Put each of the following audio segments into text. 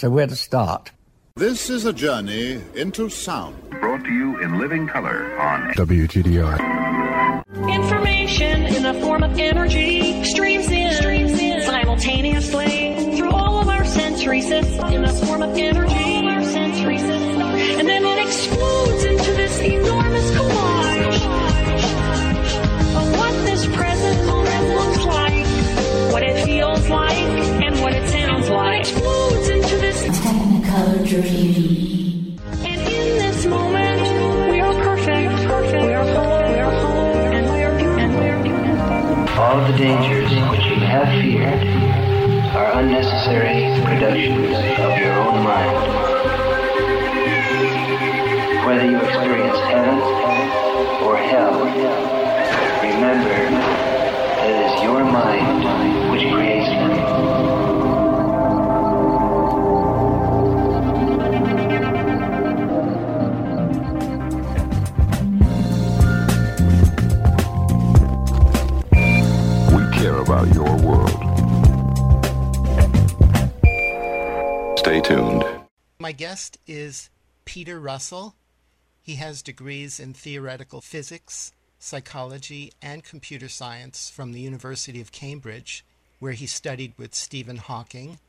So where to start? This is a journey into sound. Brought to you in living color on WGDR. Information in the form of energy streams in, streams in simultaneously through all of our sensory systems in the form of energy. All the dangers which you have feared are unnecessary productions of your own mind. Whether you experience heaven or hell, remember that it is your mind which creates them. About your world. Stay tuned. My guest is Peter Russell. He has degrees in theoretical physics, psychology, and computer science from the University of Cambridge, where he studied with Stephen Hawking.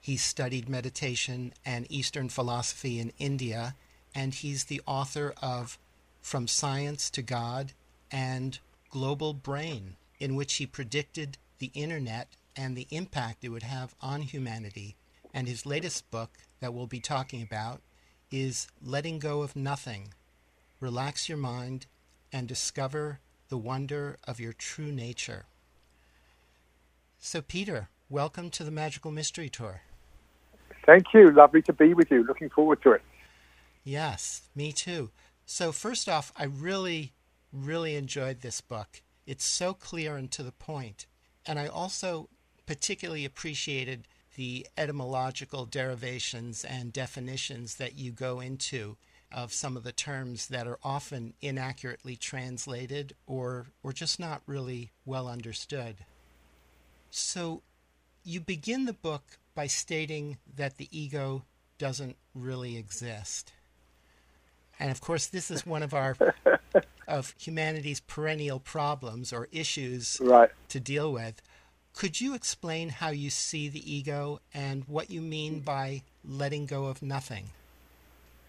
He studied meditation and Eastern philosophy in India, and he's the author of From Science to God and Global Brain, in which he predicted the internet and the impact it would have on humanity. And his latest book that we'll be talking about is Letting Go of Nothing. Relax your mind and discover the wonder of your true nature. So, Peter, welcome to the Magical Mystery Tour. Thank you. Lovely to be with you. Looking forward to it. Yes, me too. So, first off, I really, really enjoyed this book. It's so clear and to the point. And I also particularly appreciated the etymological derivations and definitions that you go into of some of the terms that are often inaccurately translated or, or just not really well understood. So, you begin the book by stating that the ego doesn't really exist. And of course, this is one of our of humanity's perennial problems or issues Right. to deal with. Could you explain how you see the ego and what you mean by letting go of nothing?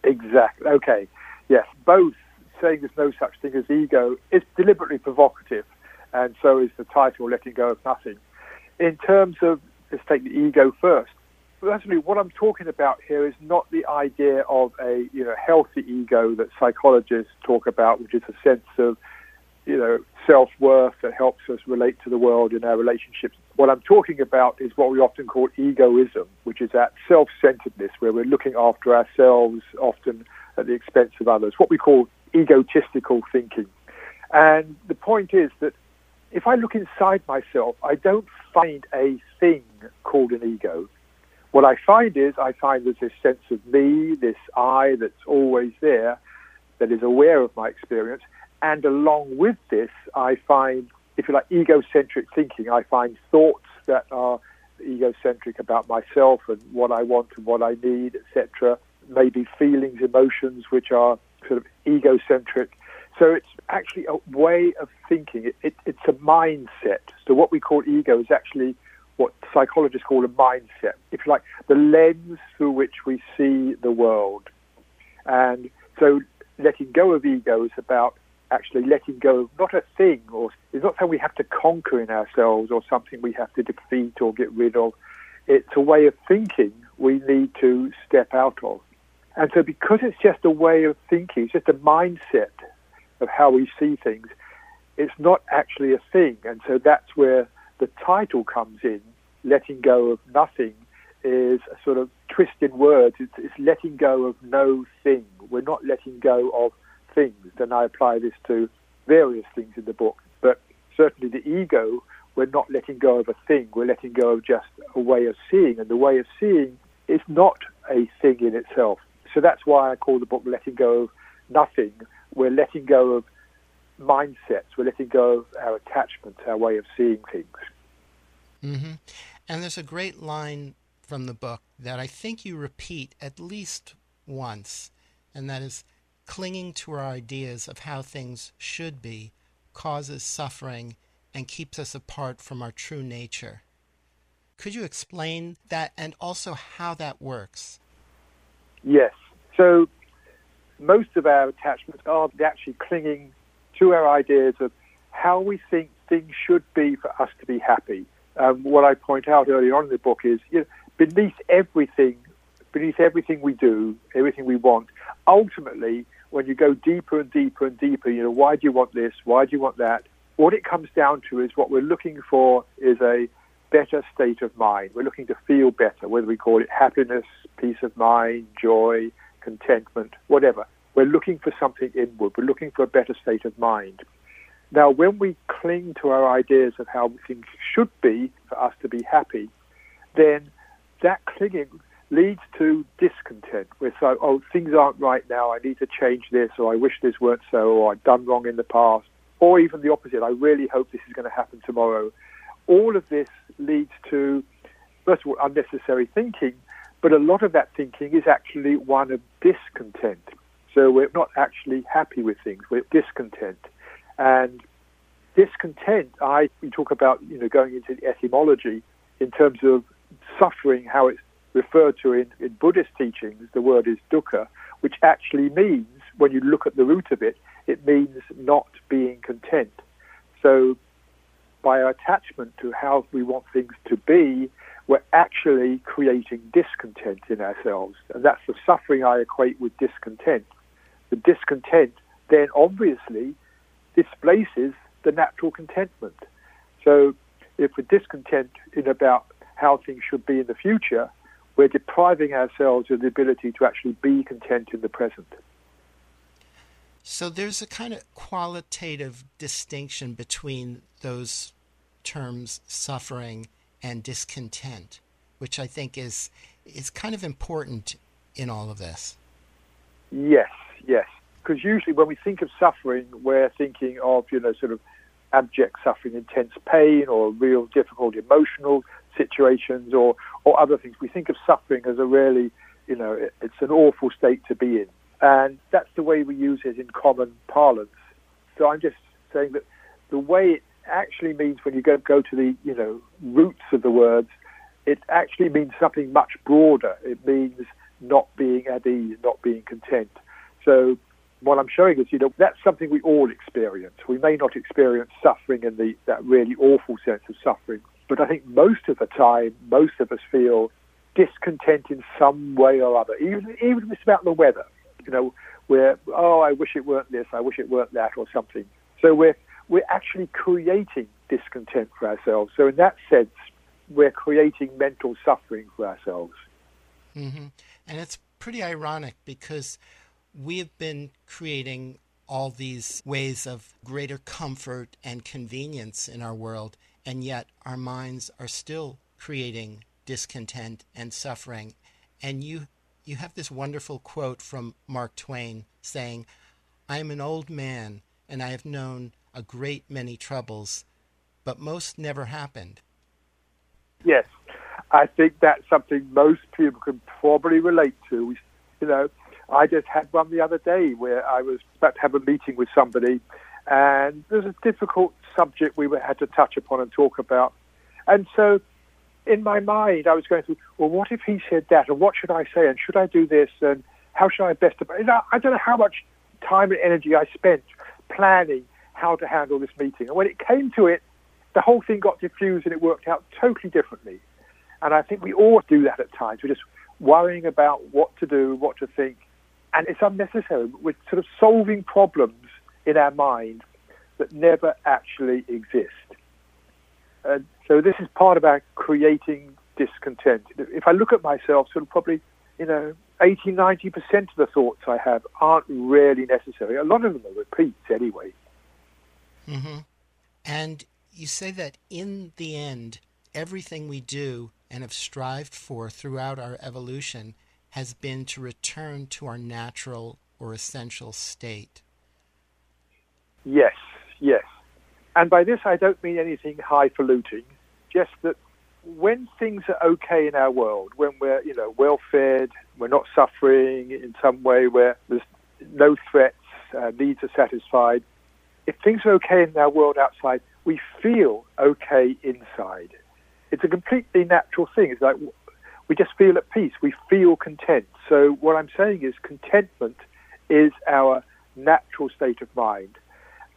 Exactly. Okay. Yes. Both saying there's no such thing as ego is deliberately provocative, and so is the title "Letting Go of Nothing." In terms of let's take the ego first. Actually, what I'm talking about here is not the idea of a you know healthy ego that psychologists talk about, which is a sense of you know self worth that helps us relate to the world in our relationships. What I'm talking about is what we often call egoism, which is that self centeredness, where we're looking after ourselves often at the expense of others, what we call egotistical thinking. And the point is that if I look inside myself, I don't find a thing called an ego. What I find is I find there's this sense of me, this I that's always there, that is aware of my experience. And along with this, I find, if you like, egocentric thinking. I find thoughts that are egocentric about myself and what I want and what I need, etc. Maybe feelings, emotions, which are sort of egocentric. So it's actually a way of thinking. It, it, it's a mindset. So what we call ego is actually what psychologists call a mindset. If you like, the lens through which we see the world. And so letting go of ego is about actually letting go of not a thing or it's not something we have to conquer in ourselves or something we have to defeat or get rid of. It's a way of thinking we need to step out of. And so because it's just a way of thinking, it's just a mindset of how we see things, it's not actually a thing. And so that's where the title comes in, letting go of nothing is a sort of twist in words. It's, it's letting go of no thing. We're not letting go of things. And I apply this to various things in the book. But certainly the ego, we're not letting go of a thing. We're letting go of just a way of seeing. And the way of seeing is not a thing in itself. So that's why I call the book Letting Go of Nothing. We're letting go of mindsets. We're letting go of our attachments, our way of seeing things. Mm-hmm. And there's a great line from the book that I think you repeat at least once, and that is clinging to our ideas of how things should be causes suffering and keeps us apart from our true nature. Could you explain that and also how that works? Yes. So most of our attachments are actually clinging to our ideas of how we think things should be for us to be happy. Um, what I point out early on in the book is, you know, beneath everything, beneath everything we do, everything we want, ultimately, when you go deeper and deeper and deeper, you know, why do you want this? Why do you want that? What it comes down to is what we're looking for is a better state of mind. We're looking to feel better, whether we call it happiness, peace of mind, joy, contentment, whatever. We're looking for something inward. We're looking for a better state of mind. Now, when we cling to our ideas of how things should be for us to be happy, then that clinging leads to discontent. We're so, oh, things aren't right now. I need to change this, or I wish this weren't so, or I've done wrong in the past, or even the opposite. I really hope this is going to happen tomorrow. All of this leads to, first of all, unnecessary thinking, but a lot of that thinking is actually one of discontent. So we're not actually happy with things. We're discontent. And discontent, I we talk about, you know, going into the etymology in terms of suffering, how it's referred to in, in Buddhist teachings, the word is dukkha, which actually means, when you look at the root of it, it means not being content. So by our attachment to how we want things to be, we're actually creating discontent in ourselves. And that's the suffering I equate with discontent. The discontent then obviously displaces the natural contentment. So if we're discontent in about how things should be in the future, we're depriving ourselves of the ability to actually be content in the present. So there's a kind of qualitative distinction between those terms suffering and discontent, which I think is is kind of important in all of this. Yes, yes. Because usually when we think of suffering, we're thinking of, you know, sort of abject suffering, intense pain, or real difficult emotional situations, or, or other things. We think of suffering as a really, you know, it's an awful state to be in. And that's the way we use it in common parlance. So I'm just saying that the way it actually means when you go, go to the, you know, roots of the words, it actually means something much broader. It means not being at ease, not being content. So what I'm showing is, you know, that's something we all experience. We may not experience suffering in the that really awful sense of suffering, but I think most of the time, most of us feel discontent in some way or other. Even even if it's about the weather, you know, where oh, I wish it weren't this, I wish it weren't that, or something. So we're we're actually creating discontent for ourselves. So in that sense, we're creating mental suffering for ourselves. Mm-hmm. And it's pretty ironic because we have been creating all these ways of greater comfort and convenience in our world, and yet our minds are still creating discontent and suffering. And you you have this wonderful quote from Mark Twain saying, I am an old man and I have known a great many troubles, but most never happened. Yes. I think that's something most people can probably relate to. We, you know, I just had one the other day where I was about to have a meeting with somebody, and there's a difficult subject we had to touch upon and talk about. And so, in my mind, I was going through, well, what if he said that, and what should I say, and should I do this, and how should I best? I don't know how much time and energy I spent planning how to handle this meeting. And when it came to it, the whole thing got diffused and it worked out totally differently. And I think we all do that at times. We're just worrying about what to do, what to think, and it's unnecessary. We're sort of solving problems in our mind that never actually exist. And so this is part about creating discontent. If I look at myself, sort of probably, you know, 80, 90% of the thoughts I have aren't really necessary. A lot of them are repeats anyway. Mm-hmm. And you say that in the end, everything we do and have strived for throughout our evolution has been to return to our natural or essential state. Yes, yes. And by this, I don't mean anything highfalutin, just that when things are okay in our world, when we're, you know, well fed, we're not suffering in some way where there's no threats, uh, needs are satisfied, if things are okay in our world outside, we feel okay inside. It's a completely natural thing. It's like we just feel at peace. We feel content. So what I'm saying is contentment is our natural state of mind.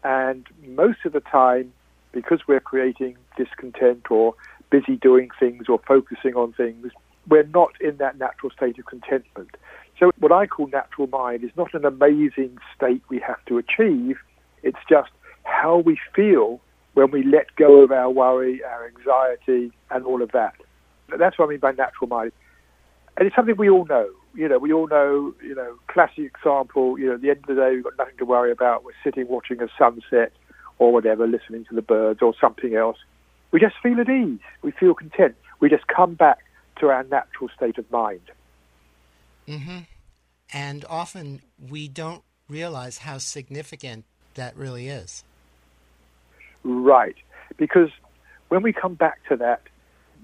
And most of the time, because we're creating discontent or busy doing things or focusing on things, we're not in that natural state of contentment. So what I call natural mind is not an amazing state we have to achieve. It's just how we feel when we let go of our worry, our anxiety, and all of that. That's what I mean by natural mind. And it's something we all know. You know, we all know, you know, classic example, you know, at the end of the day, we've got nothing to worry about. We're sitting watching a sunset or whatever, listening to the birds or something else. We just feel at ease. We feel content. We just come back to our natural state of mind. Mm-hmm. And often we don't realize how significant that really is. Right. Because when we come back to that,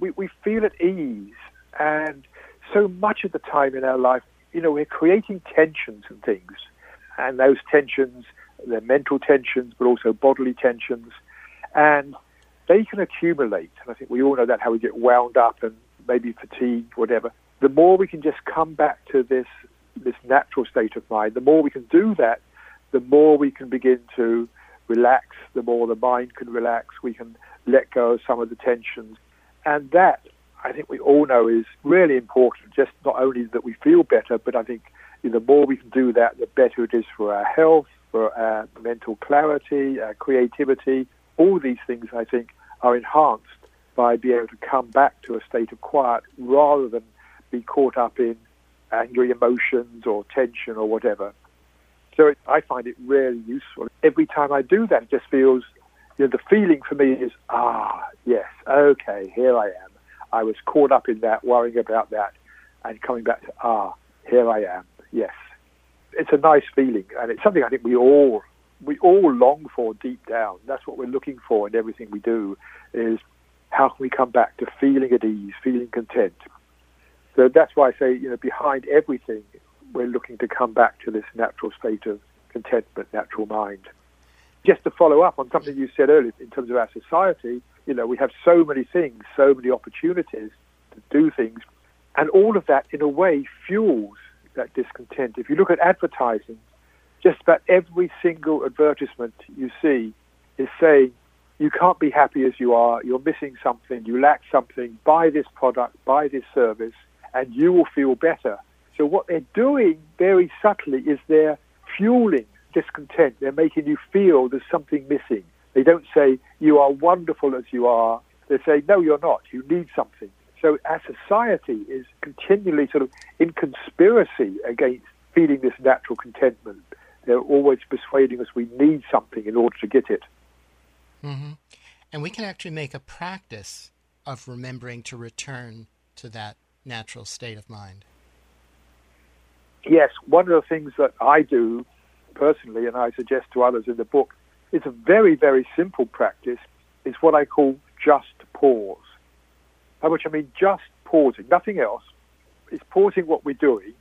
we, we feel at ease. And so much of the time in our life, you know, we're creating tensions and things. And those tensions, they're mental tensions, but also bodily tensions. And they can accumulate. And I think we all know that, how we get wound up and maybe fatigued, whatever. The more we can just come back to this, this natural state of mind, the more we can do that, the more we can begin to relax, the more the mind can relax. We can let go of some of the tensions. And that, I think we all know, is really important. Just not only that we feel better, but I think the more we can do that, the better it is for our health, for our mental clarity, our creativity. All these things, I think, are enhanced by being able to come back to a state of quiet rather than be caught up in angry emotions or tension or whatever. So it, I find it really useful. Every time I do that, it just feels, you know, the feeling for me is, ah, yes, okay, here I am. I was caught up in that, worrying about that, and coming back to, ah, here I am, yes. It's a nice feeling, and it's something I think we all we all long for deep down. That's what we're looking for in everything we do. Is how can we come back to feeling at ease, feeling content? So that's why I say, you know, behind everything we're looking to come back to this natural state of contentment, natural mind. Just to follow up on something you said earlier in terms of our society, you know, we have so many things, so many opportunities to do things, and all of that, in a way, fuels that discontent. If you look at advertising, just about every single advertisement you see is saying, you can't be happy as you are, you're missing something, you lack something, buy this product, buy this service, and you will feel better. So what they're doing very subtly is they're fueling discontent. They're making you feel there's something missing. They don't say you are wonderful as you are. They say no, you're not. You need something. So our society is continually sort of in conspiracy against feeling this natural contentment. They're always persuading us we need something in order to get it. Mm-hmm. And we can actually make a practice of remembering to return to that natural state of mind yes, one of the things that I do personally, and I suggest to others in the book, is a very, very simple practice. It's what I call just pause. By which I mean just pausing, nothing else. It's pausing what we're doing,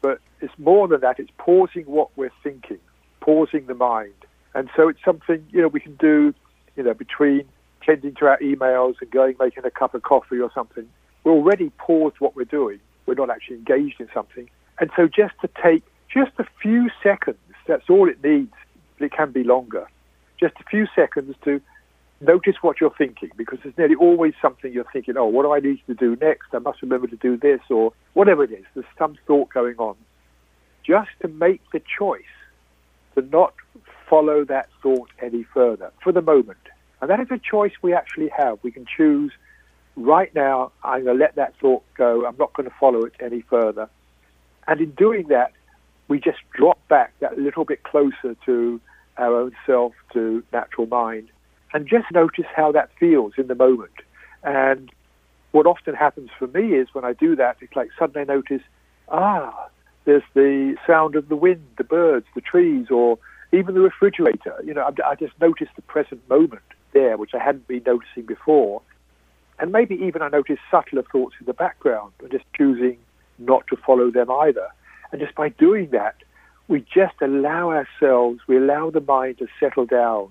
but it's more than that. It's pausing what we're thinking, pausing the mind. And so it's something, you know, we can do, you know, between tending to our emails and going making a cup of coffee or something. We're already paused what we're doing. We're not actually engaged in something. And so just to take just a few seconds, that's all it needs. It can be longer. Just a few seconds to notice what you're thinking because there's nearly always something you're thinking, oh, what do I need to do next? I must remember to do this or whatever it is. There's some thought going on. Just to make the choice to not follow that thought any further for the moment. And that is a choice we actually have. We can choose right now, I'm going to let that thought go. I'm not going to follow it any further. And in doing that, we just drop back that little bit closer to our own self, to natural mind, and just notice how that feels in the moment. And what often happens for me is when I do that, it's like suddenly I notice, ah, there's the sound of the wind, the birds, the trees, or even the refrigerator. You know, I, I just notice the present moment there, which I hadn't been noticing before. And maybe even I notice subtler thoughts in the background, and just choosing not to follow them either. And just by doing that, we just allow ourselves, we allow the mind to settle down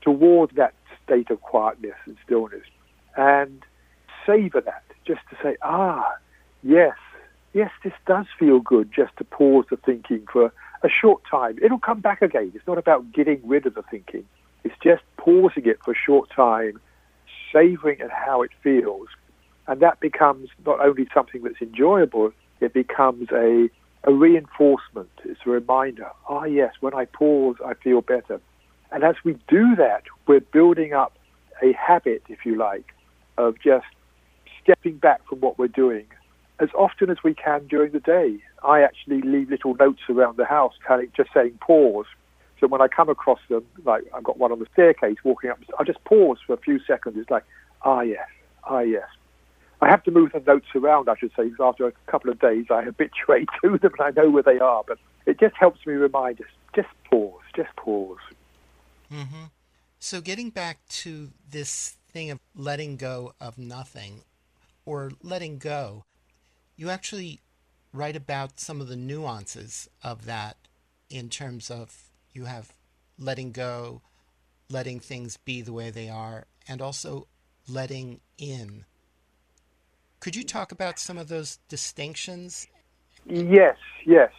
towards that state of quietness and stillness and savor that, just to say, ah, yes, yes, this does feel good just to pause the thinking for a short time. It'll come back again. It's not about getting rid of the thinking. It's just pausing it for a short time, savoring at how it feels. And that becomes not only something that's enjoyable, it becomes a, a reinforcement. It's a reminder, ah, yes, when I pause, I feel better. And as we do that, we're building up a habit, if you like, of just stepping back from what we're doing as often as we can during the day. I actually leave little notes around the house telling, just saying pause. So when I come across them, like I've got one on the staircase walking up, I just pause for a few seconds. It's like, ah, yes, ah, yes. I have to move the notes around, I should say, because after a couple of days I habituate to them and I know where they are. But it just helps me remind us, just pause, just pause. Mm-hmm. So getting back to this thing of letting go of nothing or letting go, you actually write about some of the nuances of that in terms of you have letting go, letting things be the way they are, and also letting in. Could you talk about some of those distinctions? Yes, yes.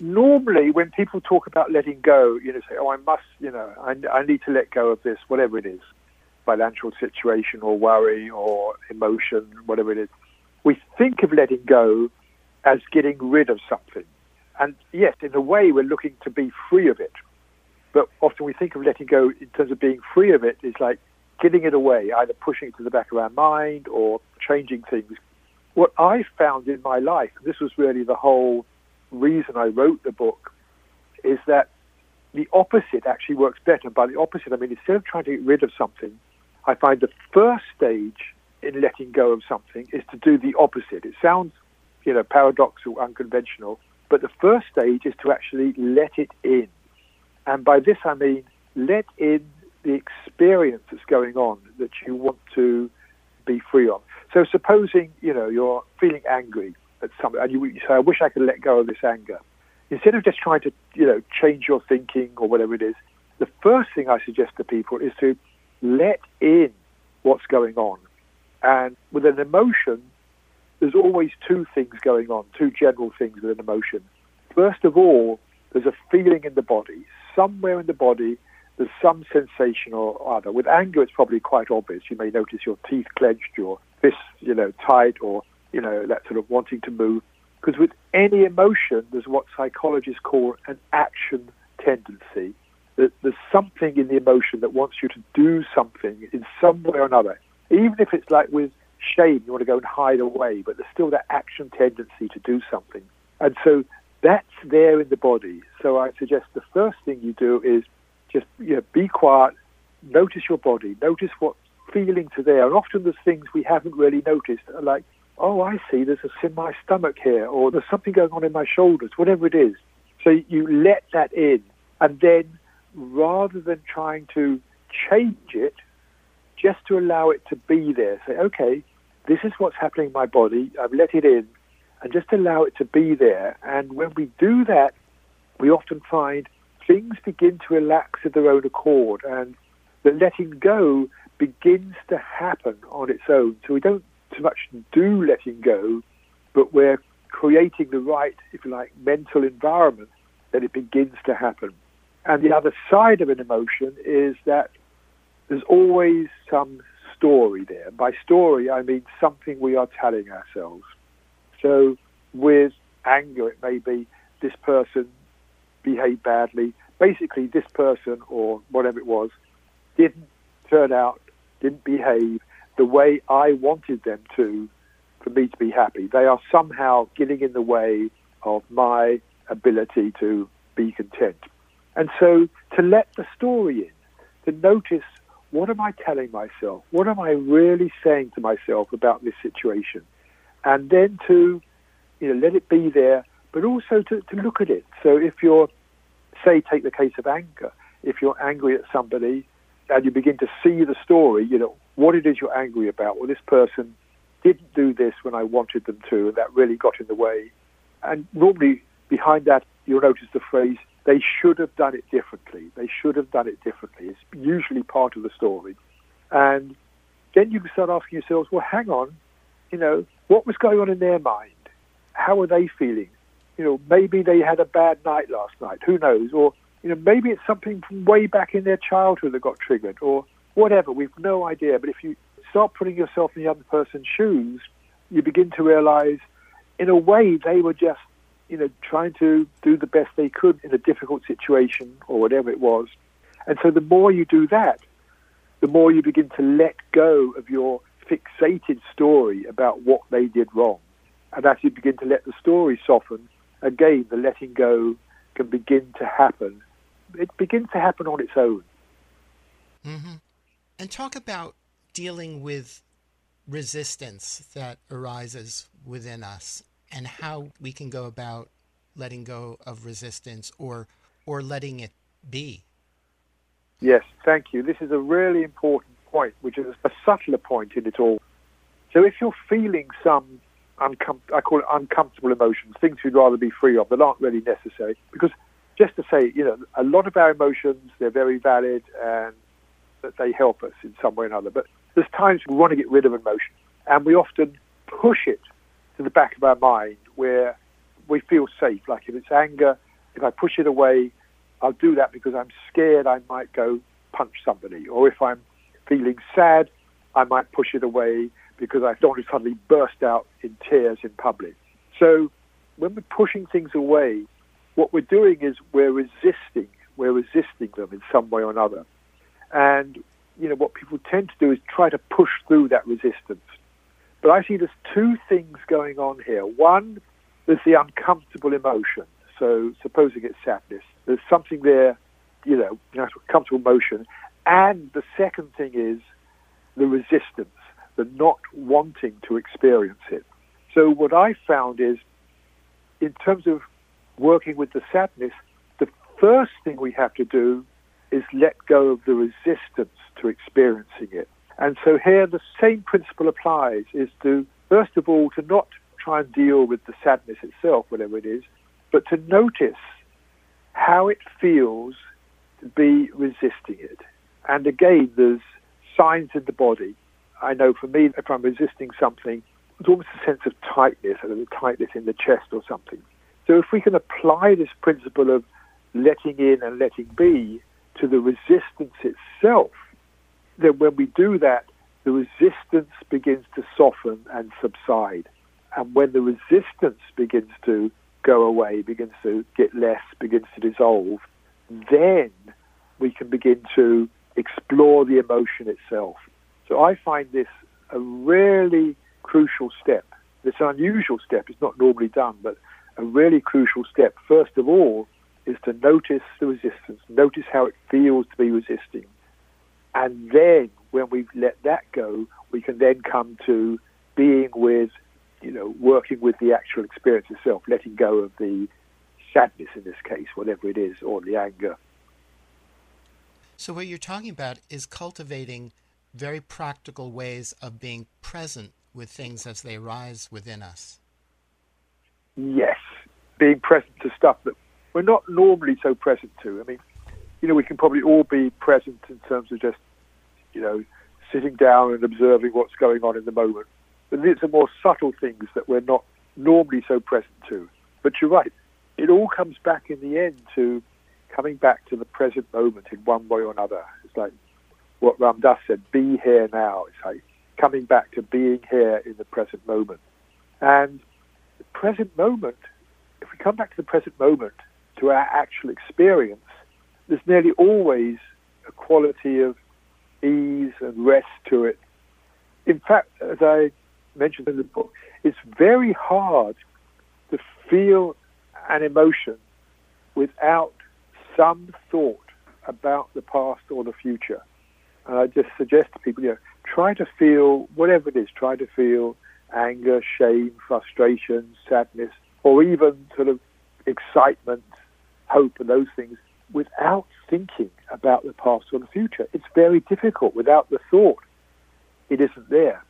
Normally, when people talk about letting go, you know, say, "Oh, I must," you know, I, I need to let go of this, whatever it is, financial situation or worry or emotion, whatever it is we think of letting go as getting rid of something. And yes, in a way, we're looking to be free of it. But often we think of letting go in terms of being free of it is like getting it away, either pushing it to the back of our mind or changing things. What I found in my life, and this was really the whole reason I wrote the book, is that the opposite actually works better. By the opposite, I mean, instead of trying to get rid of something, I find the first stage in letting go of something is to do the opposite. It sounds, you know, paradoxical, unconventional, but the first stage is to actually let it in. And by this I mean let in the experience that's going on that you want to be free of. So supposing, you know, you're feeling angry at something and you, you say, I wish I could let go of this anger. Instead of just trying to, you know, change your thinking or whatever it is, the first thing I suggest to people is to let in what's going on and with an emotion, there's always two things going on, two general things with an emotion. First of all, there's a feeling in the body. Somewhere in the body, there's some sensation or other. With anger, it's probably quite obvious. You may notice your teeth clenched, your fists, you know, tight, or you know that sort of wanting to move. Because with any emotion, there's what psychologists call an action tendency. There's something in the emotion that wants you to do something in some way or another even if it's like with shame, you want to go and hide away, but there's still that action tendency to do something. And so that's there in the body. So I suggest the first thing you do is just you know, be quiet, notice your body, notice what feelings are there. And often there's things we haven't really noticed, like, oh, I see, there's a in my stomach here, or there's something going on in my shoulders, whatever it is. So you let that in, and then rather than trying to change it, just to allow it to be there. Say, okay, this is what's happening in my body. I've let it in, and just allow it to be there. And when we do that, we often find things begin to relax of their own accord, and the letting go begins to happen on its own. So we don't so much do letting go, but we're creating the right, if you like, mental environment that it begins to happen. And the other side of an emotion is that there's always some story there. By story, I mean something we are telling ourselves. So with anger, it may be this person behaved badly. Basically, this person or whatever it was didn't turn out, didn't behave the way I wanted them to for me to be happy. They are somehow getting in the way of my ability to be content. And so to let the story in, to notice what am I telling myself? What am I really saying to myself about this situation? And then to you know, let it be there, but also to, to look at it. So if you're, say, take the case of anger, if you're angry at somebody and you begin to see the story, you know, what it is you're angry about. Well, this person didn't do this when I wanted them to, and that really got in the way. And normally behind that, you'll notice the phrase, they should have done it differently. They should have done it differently. It's usually part of the story. And then you can start asking yourselves, well, hang on, you know, what was going on in their mind? How are they feeling? You know, maybe they had a bad night last night. Who knows? Or, you know, maybe it's something from way back in their childhood that got triggered or whatever. We've no idea. But if you start putting yourself in the other person's shoes, you begin to realize, in a way, they were just you know, trying to do the best they could in a difficult situation or whatever it was. And so the more you do that, the more you begin to let go of your fixated story about what they did wrong. And as you begin to let the story soften, again, the letting go can begin to happen. It begins to happen on its own. Mm-hmm. And talk about dealing with resistance that arises within us and how we can go about letting go of resistance or or letting it be. Yes, thank you. This is a really important point, which is a subtler point in it all. So if you're feeling some uncom- I call it uncomfortable emotions, things you'd rather be free of that aren't really necessary, because just to say, you know, a lot of our emotions they're very valid and that they help us in some way or another. But there's times we want to get rid of emotion, and we often push it to the back of our mind where we feel safe. Like if it's anger, if I push it away, I'll do that because I'm scared I might go punch somebody. Or if I'm feeling sad, I might push it away because I don't want to suddenly burst out in tears in public. So when we're pushing things away, what we're doing is we're resisting. We're resisting them in some way or another. And, you know, what people tend to do is try to push through that resistance. But I see there's two things going on here. One, there's the uncomfortable emotion. So supposing it's sadness, there's something there, you know, uncomfortable emotion. And the second thing is the resistance, not wanting to experience it. So what I found is, in terms of working with the sadness, the first thing we have to do is let go of the resistance to experiencing it. And so here the same principle applies, is to, first of all, to not try and deal with the sadness itself, whatever it is, but to notice how it feels to be resisting it. And again, there's signs in the body. I know for me, if I'm resisting something, there's almost a sense of tightness, a little tightness in the chest or something. So if we can apply this principle of letting in and letting be to the resistance itself, then when we do that, the resistance begins to soften and subside. And when the resistance begins to go away, begins to get less, begins to dissolve, then we can begin to explore the emotion itself. So I find this a really crucial step. This unusual step is not normally done, but a really crucial step, first of all, is to notice the resistance, notice how it feels to be resisting, and then when we've let that go, we can then come to being with, you know, working with the actual experience itself, letting go of the sadness in this case, whatever it is, or the anger. So, what you're talking about is cultivating very practical ways of being present with things as they arise within us. Yes, being present to stuff that we're not normally so present to. I mean, you know, we can probably all be present in terms of just, you know, sitting down and observing what's going on in the moment. But it's the more subtle things that we're not normally so present to. But you're right, it all comes back in the end to coming back to the present moment in one way or another. It's like what Ram Dass said, be here now. It's like coming back to being here in the present moment. And the present moment, if we come back to the present moment, to our actual experience, there's nearly always a quality of ease and rest to it. In fact, as I mentioned in the book, it's very hard to feel an emotion without some thought about the past or the future. I just suggest to people, you know, try to feel whatever it is, try to feel anger, shame, frustration, sadness, or even sort of excitement, hope, and those things without thinking about the past or the future. It's very difficult without the thought. It isn't there.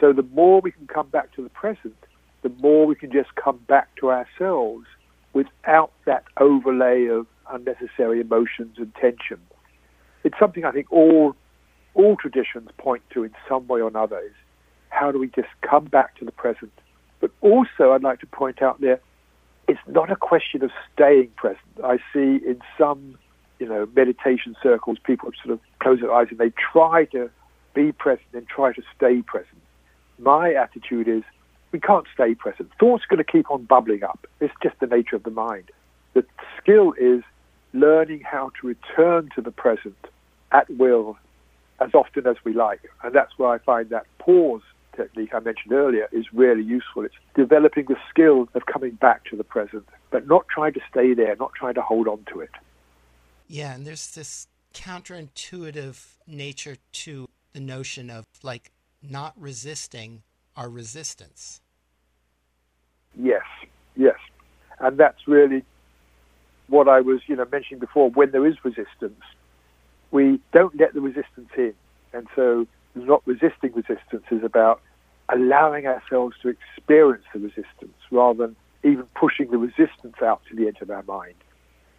So the more we can come back to the present, the more we can just come back to ourselves without that overlay of unnecessary emotions and tension. It's something I think all all traditions point to in some way or another is how do we just come back to the present? But also I'd like to point out there it's not a question of staying present. I see in some, you know, meditation circles people sort of close their eyes and they try to be present and try to stay present. My attitude is we can't stay present. Thoughts are going to keep on bubbling up. It's just the nature of the mind. The skill is learning how to return to the present at will as often as we like. And that's where I find that pause technique I mentioned earlier is really useful. It's developing the skill of coming back to the present, but not trying to stay there, not trying to hold on to it. Yeah, and there's this counterintuitive nature to the notion of like not resisting our resistance. Yes, yes. And that's really what I was, you know, mentioning before. When there is resistance, we don't let the resistance in. And so not resisting resistance is about allowing ourselves to experience the resistance rather than even pushing the resistance out to the edge of our mind.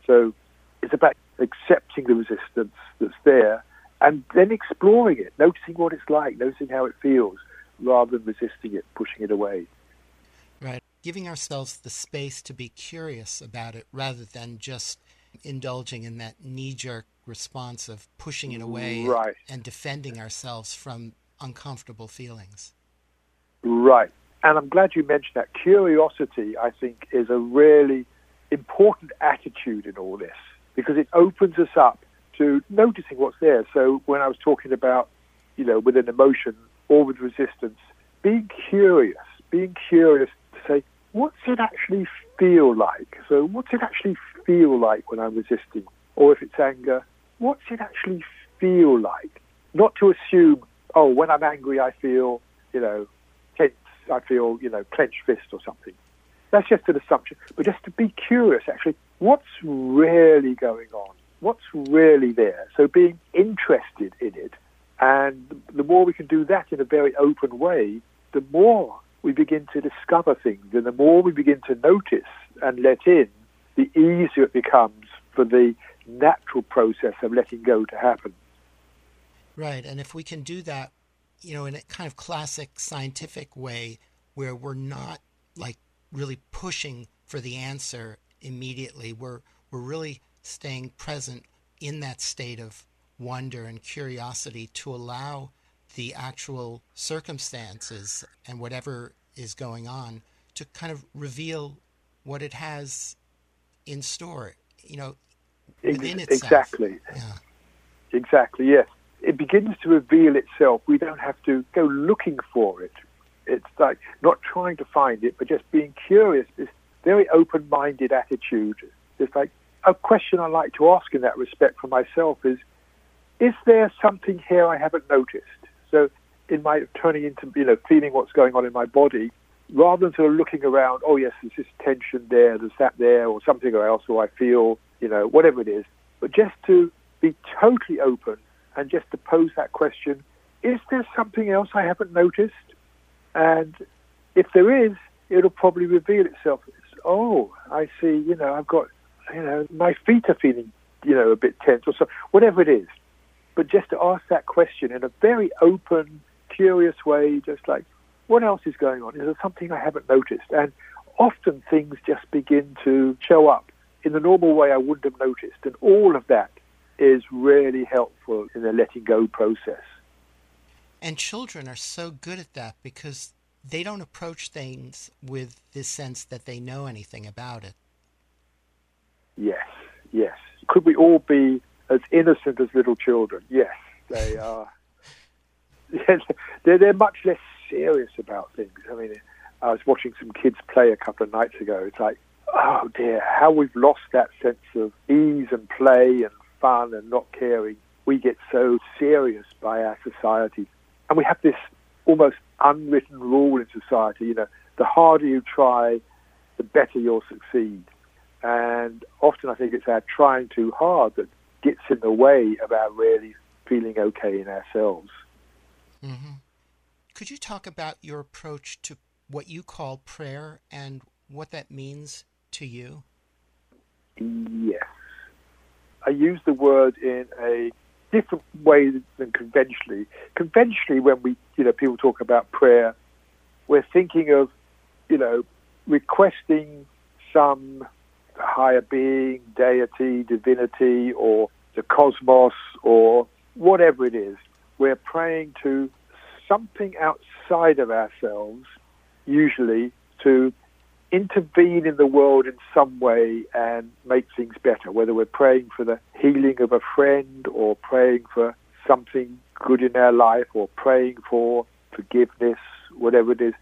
So it's about accepting the resistance that's there and then exploring it, noticing what it's like, noticing how it feels, rather than resisting it, pushing it away. Right. Giving ourselves the space to be curious about it rather than just indulging in that knee jerk response of pushing it away right. and defending ourselves from uncomfortable feelings. Right. And I'm glad you mentioned that. Curiosity, I think, is a really important attitude in all this because it opens us up to noticing what's there. So when I was talking about, you know, with an emotion or with resistance, being curious, being curious to say, what's it actually feel like? So what's it actually feel like when I'm resisting? Or if it's anger, what's it actually feel like? Not to assume, oh, when I'm angry, I feel, you know, tense, I feel, you know, clenched fist or something. That's just an assumption. But just to be curious, actually, what's really going on? What's really there? So being interested in it. And the more we can do that in a very open way, the more we begin to discover things. And the more we begin to notice and let in, the easier it becomes for the natural process of letting go to happen. Right. And if we can do that, you know, in a kind of classic scientific way where we're not like really pushing for the answer immediately, we're, we're really staying present in that state of wonder and curiosity to allow the actual circumstances and whatever is going on to kind of reveal what it has in store, you know, Ex- Exactly. Yeah. Exactly, yes. It begins to reveal itself. We don't have to go looking for it. It's like not trying to find it, but just being curious. This very open minded attitude. It's like a question I like to ask in that respect for myself is Is there something here I haven't noticed? So, in my turning into, you know, feeling what's going on in my body, rather than sort of looking around, oh, yes, there's this tension there, there's that there, or something else, or I feel, you know, whatever it is, but just to be totally open and just to pose that question is there something else I haven't noticed? And if there is, it'll probably reveal itself. It's, oh, I see, you know, I've got, you know, my feet are feeling, you know, a bit tense or so, whatever it is. But just to ask that question in a very open, curious way, just like, what else is going on? Is there something I haven't noticed? And often things just begin to show up in the normal way I wouldn't have noticed. And all of that is really helpful in the letting go process. And children are so good at that because they don't approach things with this sense that they know anything about it. Yes, yes. Could we all be as innocent as little children? Yes, they are. they're, they're much less serious about things. I mean, I was watching some kids play a couple of nights ago. It's like, oh dear, how we've lost that sense of ease and play and fun and not caring. We get so serious by our society. And we have this almost unwritten rule in society, you know, the harder you try, the better you'll succeed. And often I think it's our trying too hard that gets in the way of our really feeling okay in ourselves. Mm-hmm. Could you talk about your approach to what you call prayer and what that means to you? Yes. I use the word in a different way than conventionally. Conventionally, when we, you know, people talk about prayer, we're thinking of, you know, requesting some higher being, deity, divinity, or the cosmos, or whatever it is. We're praying to something outside of ourselves, usually, to intervene in the world in some way and make things better, whether we're praying for the healing of a friend or praying for something good in our life or praying for forgiveness, whatever it is.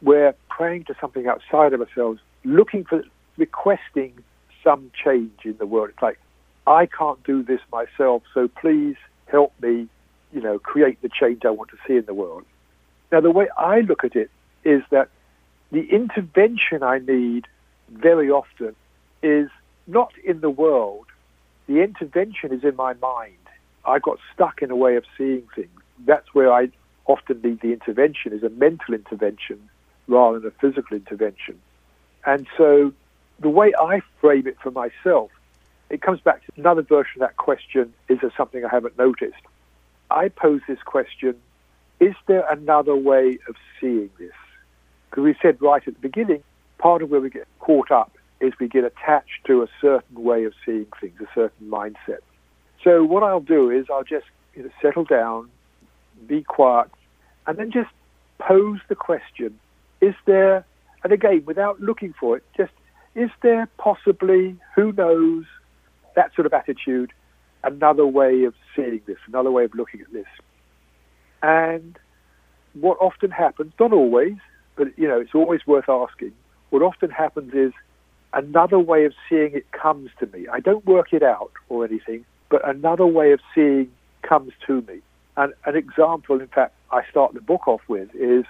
We're praying to something outside of ourselves, looking for, requesting some change in the world. It's like, I can't do this myself, so please help me, you know, create the change I want to see in the world. Now, the way I look at it is that the intervention I need very often is not in the world. The intervention is in my mind. I got stuck in a way of seeing things. That's where I often need the intervention is a mental intervention rather than a physical intervention. And so the way I frame it for myself, it comes back to another version of that question, is there something I haven't noticed? I pose this question, is there another way of seeing this? Because we said right at the beginning, part of where we get caught up is we get attached to a certain way of seeing things, a certain mindset. So what I'll do is I'll just you know, settle down, be quiet, and then just pose the question, is there, and again, without looking for it, just, is there possibly, who knows, that sort of attitude, another way of seeing this, another way of looking at this. And what often happens, not always, but you know, it's always worth asking. What often happens is another way of seeing it comes to me. I don't work it out or anything, but another way of seeing comes to me. And an example, in fact, I start the book off with is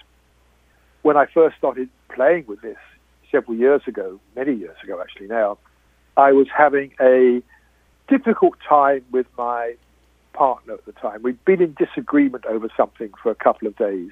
when I first started playing with this several years ago, many years ago actually now, I was having a difficult time with my partner at the time. We'd been in disagreement over something for a couple of days.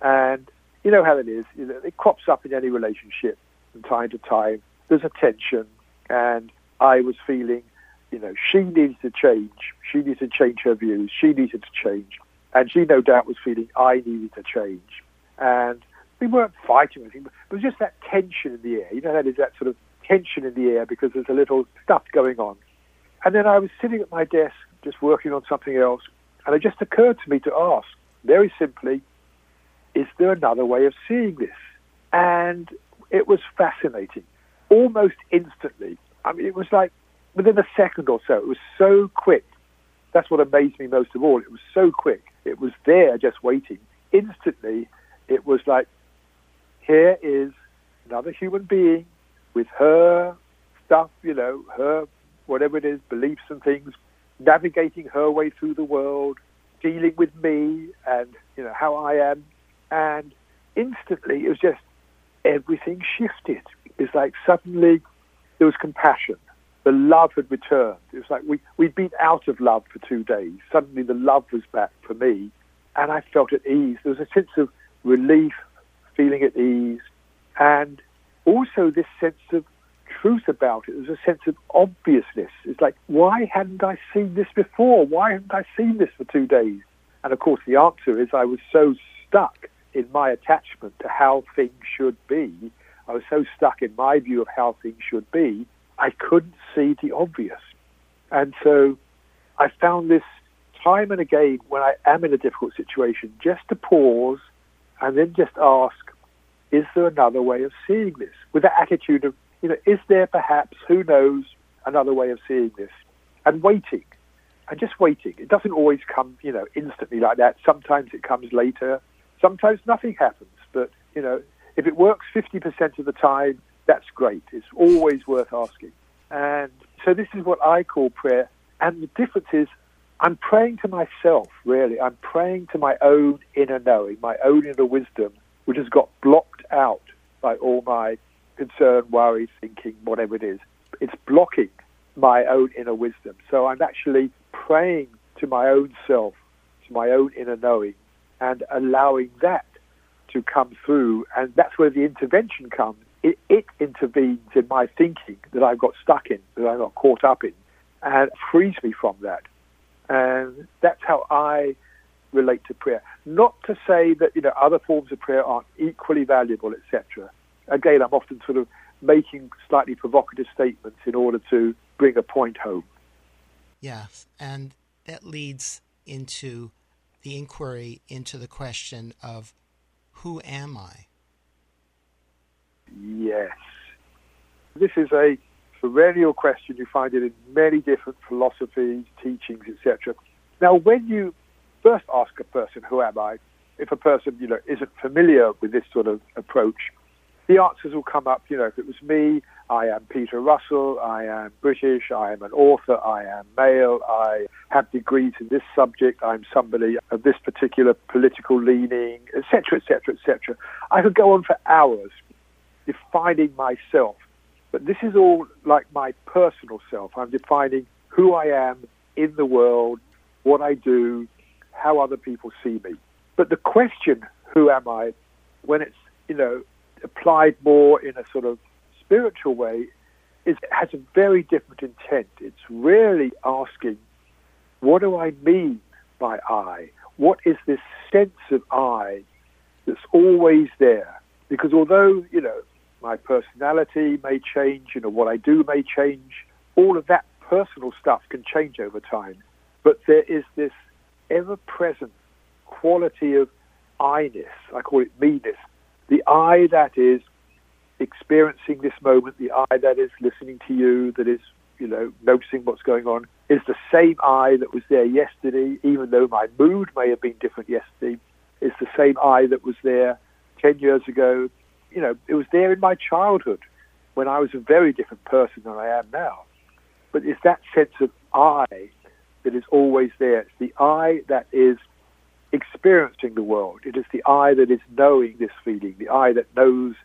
And you know how it is. You know, it crops up in any relationship from time to time. There's a tension, and I was feeling, you know, she needs to change. She needs to change her views. She needed to change, and she no doubt was feeling I needed to change. And we weren't fighting or anything, but it was just that tension in the air. You know, that is that sort of tension in the air because there's a little stuff going on. And then I was sitting at my desk just working on something else, and it just occurred to me to ask very simply, is there another way of seeing this? And it was fascinating. Almost instantly. I mean, it was like within a second or so. It was so quick. That's what amazed me most of all. It was so quick. It was there just waiting. Instantly, it was like, here is another human being with her stuff, you know, her whatever it is, beliefs and things, navigating her way through the world, dealing with me and, you know, how I am and instantly it was just everything shifted. It's like suddenly there was compassion. The love had returned. It was like we, we'd been out of love for two days. Suddenly the love was back for me, and I felt at ease. There was a sense of relief, feeling at ease, and also this sense of truth about it. There's a sense of obviousness. It's like, why hadn't I seen this before? Why hadn't I seen this for two days? And of course, the answer is I was so stuck in my attachment to how things should be. I was so stuck in my view of how things should be, I couldn't see the obvious. And so I found this time and again when I am in a difficult situation just to pause and then just ask, is there another way of seeing this? With that attitude of, you know, is there perhaps, who knows, another way of seeing this? And waiting, and just waiting. It doesn't always come, you know, instantly like that. Sometimes it comes later. Sometimes nothing happens. But, you know, if it works 50% of the time, that's great. It's always worth asking. And so this is what I call prayer. And the difference is I'm praying to myself, really. I'm praying to my own inner knowing, my own inner wisdom, which has got blocked out by all my concern, worry, thinking, whatever it is. It's blocking my own inner wisdom. So I'm actually praying to my own self, to my own inner knowing, and allowing that to come through. And that's where the intervention comes. It, it intervenes in my thinking that I've got stuck in, that I've got caught up in, and frees me from that. And that's how I relate to prayer. Not to say that you know other forms of prayer aren't equally valuable, etc. Again, I'm often sort of making slightly provocative statements in order to bring a point home. Yes, and that leads into the inquiry into the question of who am I? Yes. This is a perennial question. You find it in many different philosophies, teachings, etc. Now, when you first ask a person, who am I? If a person, you know, isn't familiar with this sort of approach, the answers will come up, you know, if it was me, I am Peter Russell, I am British, I am an author, I am male, I have degrees in this subject, I'm somebody of this particular political leaning, etc., etc., etc. I could go on for hours defining myself, but this is all like my personal self. I'm defining who I am in the world, what I do, how other people see me. But the question, who am I, when it's, you know, applied more in a sort of spiritual way, has a very different intent. It's really asking, what do I mean by I? What is this sense of I that's always there? Because although, you know, my personality may change, you know, what I do may change, all of that personal stuff can change over time. But there is this ever present quality of I-ness, I call it me-ness, the I that is experiencing this moment, the I that is listening to you, that is, you know, noticing what's going on, is the same I that was there yesterday, even though my mood may have been different yesterday. It's the same I that was there 10 years ago. You know, it was there in my childhood when I was a very different person than I am now. But it's that sense of I that is always there. It's the I that is experiencing the world. It is the I that is knowing this feeling, the I that knows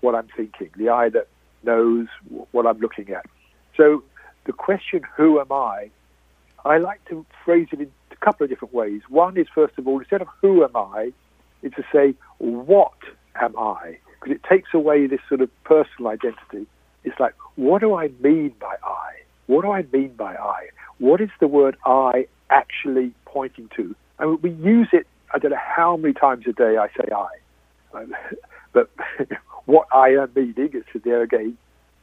what I'm thinking, the I that knows what I'm looking at. So the question, who am I, I like to phrase it in a couple of different ways. One is, first of all, instead of who am I, it's to say, what am I? Because it takes away this sort of personal identity. It's like, what do I mean by I? What do I mean by I? What is the word I actually pointing to? I mean, we use it, I don't know how many times a day I say I. Um, but what I am meaning is there again.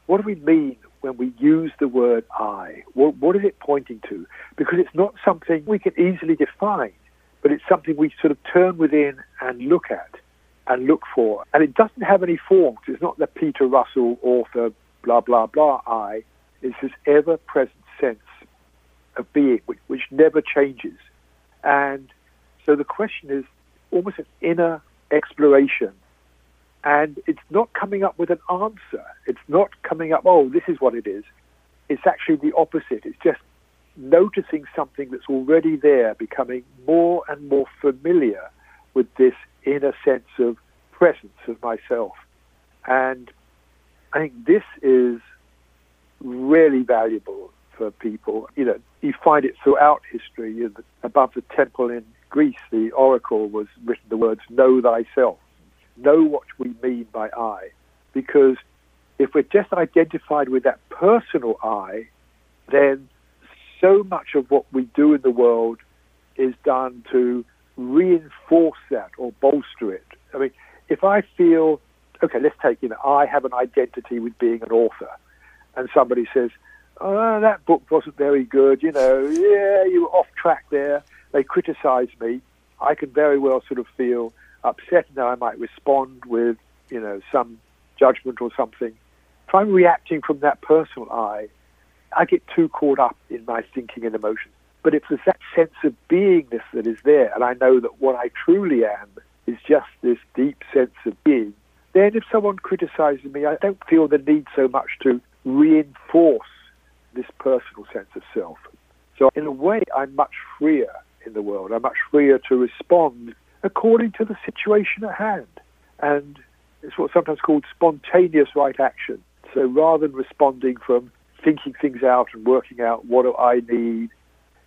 What do we mean when we use the word I? What, what is it pointing to? Because it's not something we can easily define, but it's something we sort of turn within and look at and look for. And it doesn't have any form. It's not the Peter Russell author, blah, blah, blah I. It's this ever present sense of being which, which never changes. And so the question is almost an inner exploration. And it's not coming up with an answer. It's not coming up, oh, this is what it is. It's actually the opposite. It's just noticing something that's already there, becoming more and more familiar with this inner sense of presence of myself. And I think this is really valuable for people. You know, you find it throughout history. You above the temple in Greece, the oracle was written the words "Know thyself." know what we mean by I, because if we're just identified with that personal I, then so much of what we do in the world is done to reinforce that or bolster it. I mean, if I feel, okay, let's take, you know, I have an identity with being an author, and somebody says, oh, that book wasn't very good, you know, yeah, you were off track there, they criticize me, I can very well sort of feel upset and I might respond with, you know, some judgment or something. If I'm reacting from that personal I, I get too caught up in my thinking and emotions. But if there's that sense of beingness that is there, and I know that what I truly am is just this deep sense of being, then if someone criticizes me, I don't feel the need so much to reinforce this personal sense of self. So, in a way, I'm much freer in the world. I'm much freer to respond according to the situation at hand. And it's what's sometimes called spontaneous right action. So, rather than responding from thinking things out and working out what do I need,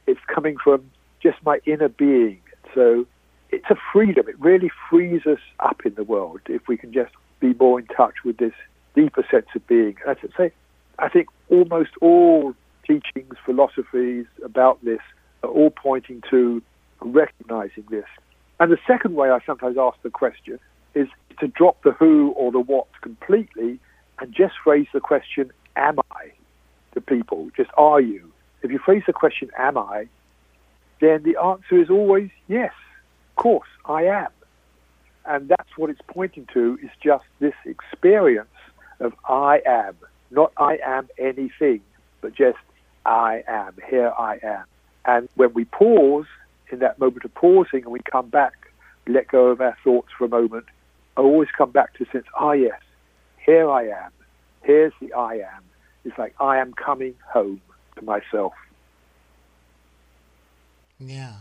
it's coming from just my inner being. So, it's a freedom. It really frees us up in the world if we can just be more in touch with this deeper sense of being. And I say, I think almost all teachings, philosophies about this are all pointing to recognizing this. And the second way I sometimes ask the question is to drop the who or the what completely and just phrase the question, am I? to people, just are you? If you phrase the question, am I? Then the answer is always yes, of course, I am. And that's what it's pointing to is just this experience of I am, not I am anything, but just I am, here I am. And when we pause, in that moment of pausing, and we come back, let go of our thoughts for a moment, I always come back to sense, ah, yes, here I am. Here's the I am. It's like I am coming home to myself. Yeah.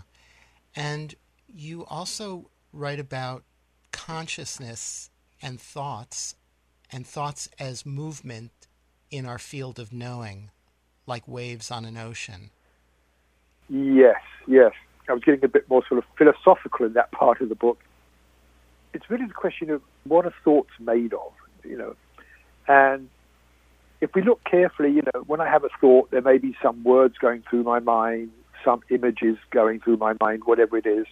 And you also write about consciousness and thoughts, and thoughts as movement in our field of knowing, like waves on an ocean. Yes, yes. I was getting a bit more sort of philosophical in that part of the book. It's really the question of what are thoughts made of, you know. And if we look carefully, you know, when I have a thought, there may be some words going through my mind, some images going through my mind, whatever it is.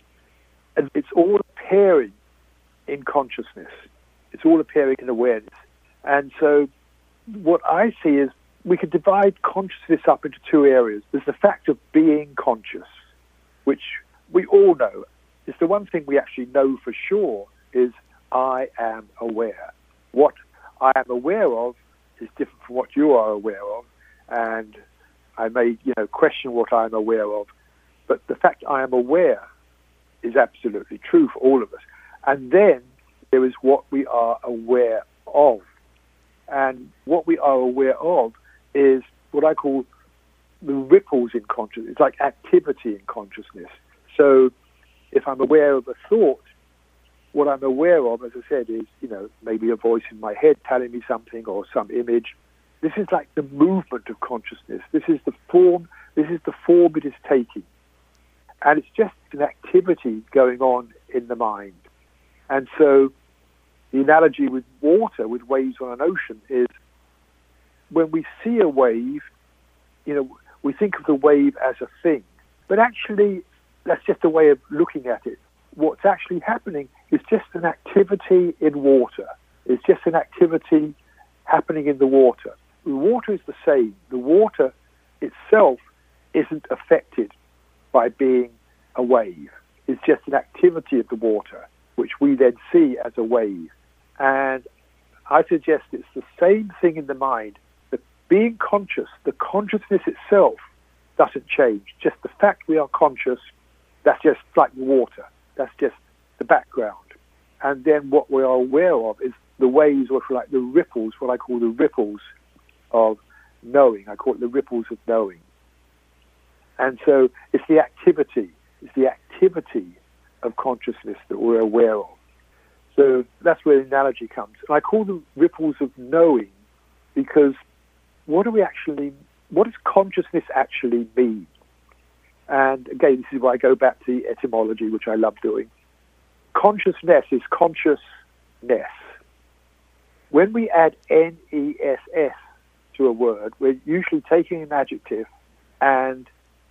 And it's all appearing in consciousness. It's all appearing in awareness. And so what I see is we can divide consciousness up into two areas. There's the fact of being conscious, which we all know. It's the one thing we actually know for sure is I am aware. What I am aware of is different from what you are aware of, and I may, you know, question what I am aware of. But the fact I am aware is absolutely true for all of us. And then there is what we are aware of. And what we are aware of is what I call the ripples in consciousness. It's like activity in consciousness. So if I'm aware of a thought, what I'm aware of, as I said, is, you know, maybe a voice in my head telling me something or some image. This is like the movement of consciousness. This is the form, this is the form it is taking. And it's just an activity going on in the mind. And so the analogy with water, with waves on an ocean, is when we see a wave, you know, we think of the wave as a thing. But actually, that's just a way of looking at it. What's actually happening is just an activity in water. It's just an activity happening in the water. The water is the same. The water itself isn't affected by being a wave. It's just an activity of the water, which we then see as a wave. And I suggest it's the same thing in the mind. Being conscious, the consciousness itself doesn't change. Just the fact we are conscious, that's just like water. That's just the background. And then what we are aware of is the waves, or like the ripples, what I call the ripples of knowing. I call it the ripples of knowing. And so it's the activity, it's the activity of consciousness that we're aware of. So that's where the analogy comes. And I call them ripples of knowing because what do we actually, what does consciousness actually mean? And again, this is why I go back to the etymology, which I love doing. Consciousness is consciousness. When we add N E S S to a word, we're usually taking an adjective and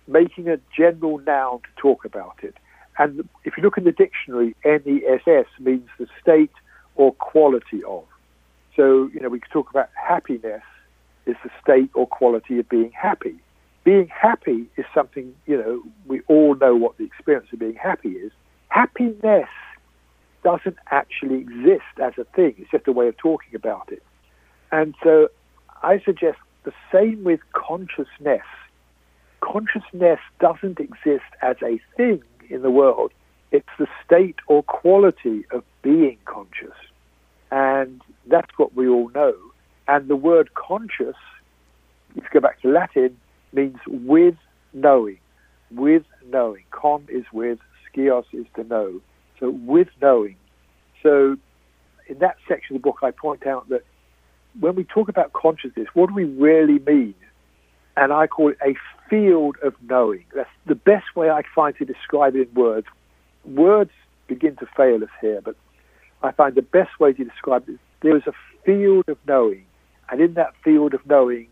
making a general noun to talk about it. And if you look in the dictionary, N-E-S-S means the state or quality of. So, you know, we could talk about happiness is the state or quality of being happy. Being happy is something, you know, we all know what the experience of being happy is. Happiness doesn't actually exist as a thing. It's just a way of talking about it. And so I suggest the same with consciousness. Consciousness doesn't exist as a thing in the world. It's the state or quality of being conscious. And that's what we all know. And the word conscious, if you go back to Latin, means with knowing. With knowing. Con is with, skios is to know. So with knowing. So in that section of the book, I point out that when we talk about consciousness, what do we really mean? And I call it a field of knowing. That's the best way I find to describe it in words. Words begin to fail us here, but I find the best way to describe it is there is a field of knowing, and in that field of knowing,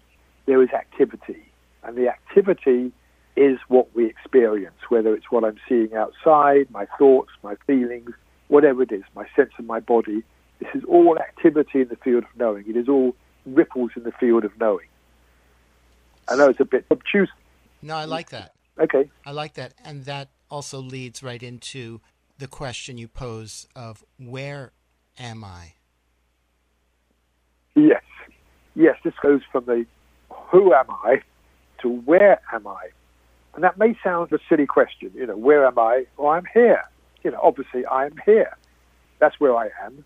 there is activity. And the activity is what we experience, whether it's what I'm seeing outside, my thoughts, my feelings, whatever it is, my sense of my body. This is all activity in the field of knowing. It is all ripples in the field of knowing. I know it's a bit obtuse. No, I like that. Okay. I like that. And that also leads right into the question you pose of where am I? Yes. This goes from the who am I to where am I? And that may sound a silly question, you know, where am I? Well, I'm here. You know, obviously I am here. That's where I am.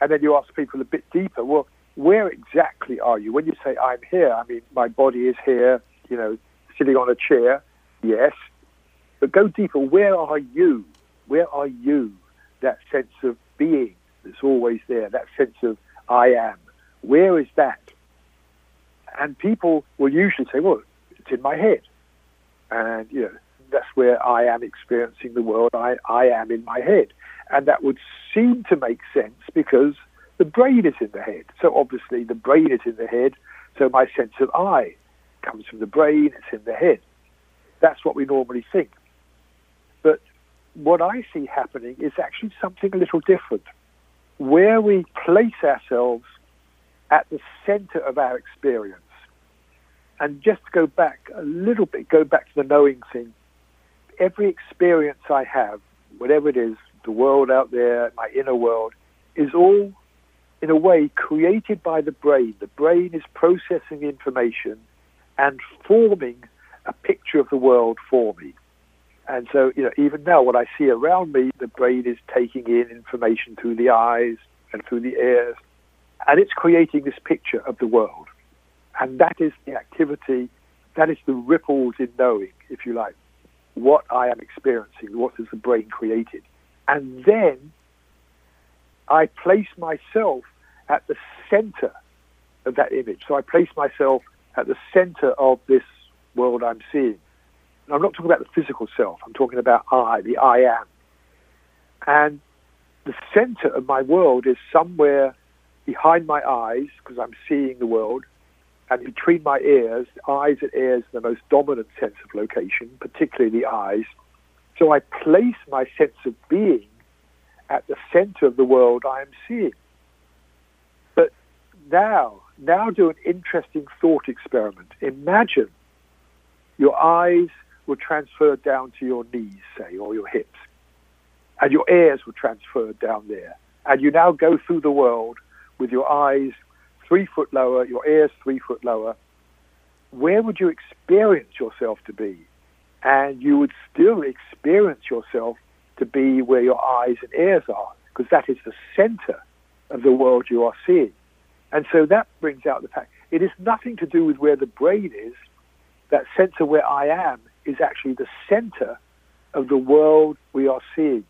And then you ask people a bit deeper, well, where exactly are you? When you say I'm here, I mean, my body is here, you know, sitting on a chair, yes. But go deeper, where are you? Where are you? That sense of being that's always there, that sense of I am. Where is that? And people will usually say, well, it's in my head. And, you know, that's where I am experiencing the world. I, I am in my head. And that would seem to make sense because the brain is in the head. So obviously the brain is in the head. So my sense of I comes from the brain, it's in the head. That's what we normally think. But what I see happening is actually something a little different. Where we place ourselves at the center of our experience. And just to go back a little bit, go back to the knowing thing. Every experience I have, whatever it is, the world out there, my inner world, is all in a way created by the brain. The brain is processing information and forming a picture of the world for me. And so, you know, even now, what I see around me, the brain is taking in information through the eyes and through the ears, and it's creating this picture of the world. And that is the activity, that is the ripples in knowing, if you like, what I am experiencing, what has the brain created. And then I place myself at the center of that image. So I place myself at the center of this world I'm seeing. And I'm not talking about the physical self, I'm talking about I, the I am. And the center of my world is somewhere behind my eyes, because I'm seeing the world, and between my ears, eyes and ears are the most dominant sense of location, particularly the eyes. So I place my sense of being at the center of the world I am seeing. But now, now do an interesting thought experiment. Imagine your eyes were transferred down to your knees, say, or your hips, and your ears were transferred down there. And you now go through the world with your eyes three foot lower, your ears three foot lower. Where would you experience yourself to be? And you would still experience yourself to be where your eyes and ears are, because that is the center of the world you are seeing. And so that brings out the fact it is nothing to do with where the brain is. That center where I am is actually the center of the world we are seeing.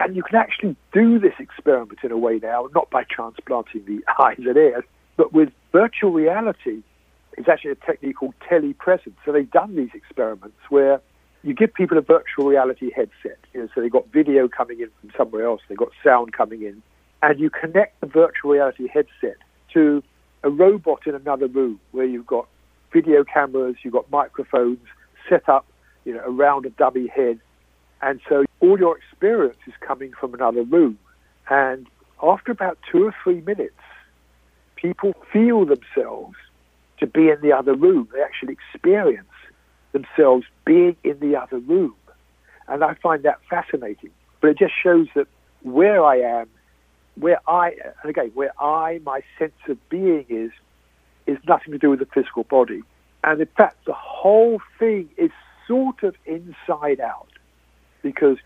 And you can actually do this experiment in a way now, not by transplanting the eyes and ears, but with virtual reality. It's actually a technique called telepresence. So they've done these experiments where you give people a virtual reality headset. You know, so they've got video coming in from somewhere else, they've got sound coming in, and you connect the virtual reality headset to a robot in another room where you've got video cameras, you've got microphones set up, you know, around a dummy head, and so all your experience is coming from another room. And after about two or three minutes, people feel themselves to be in the other room. They actually experience themselves being in the other room. And I find that fascinating. But it just shows that where I am, where I, and again, where I, my sense of being is, is nothing to do with the physical body. And in fact, the whole thing is sort of inside out because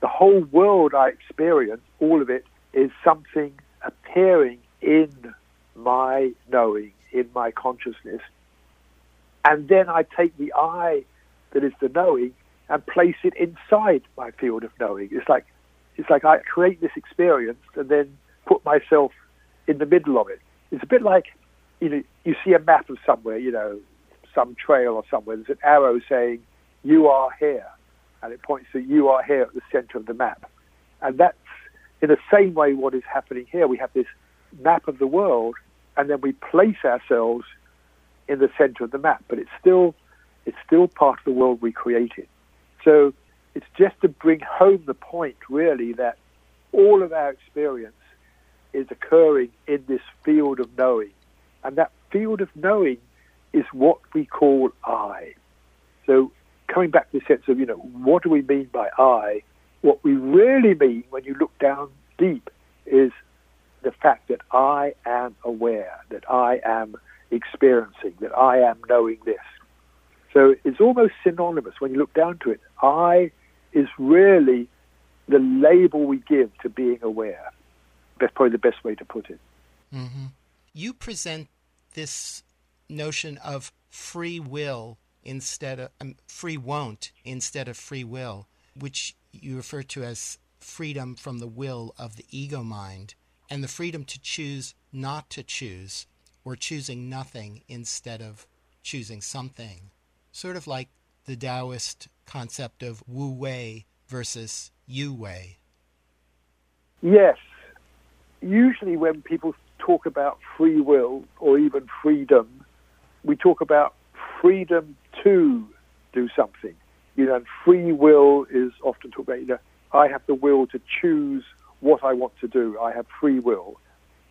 the whole world I experience, all of it, is something appearing in my knowing, in my consciousness. And then I take the I that is the knowing and place it inside my field of knowing. It's like it's like I create this experience and then put myself in the middle of it. It's a bit like you know you see a map of somewhere, you know, some trail or somewhere. There's an arrow saying you are here, and it points to you are here at the center of the map. And that's in the same way what is happening here. We have this map of the world, and then we place ourselves in the center of the map, but it's still it's still part of the world we created. So it's just to bring home the point, really, that all of our experience is occurring in this field of knowing. And that field of knowing is what we call I. So coming back to the sense of, you know, what do we mean by I? What we really mean when you look down deep is the fact that I am aware, that I am experiencing, that I am knowing this. So it's almost synonymous when you look down to it. I is really the label we give to being aware. That's probably the best way to put it. Mm-hmm. You present this notion of free will instead of um, free won't instead of free will, which you refer to as freedom from the will of the ego mind and the freedom to choose not to choose or choosing nothing instead of choosing something. Sort of like the Taoist concept of Wu Wei versus Yu Wei. Yes. Usually, when people talk about free will or even freedom, we talk about freedom to do something. You know, and free will is often talked about, you know, I have the will to choose what I want to do. I have free will.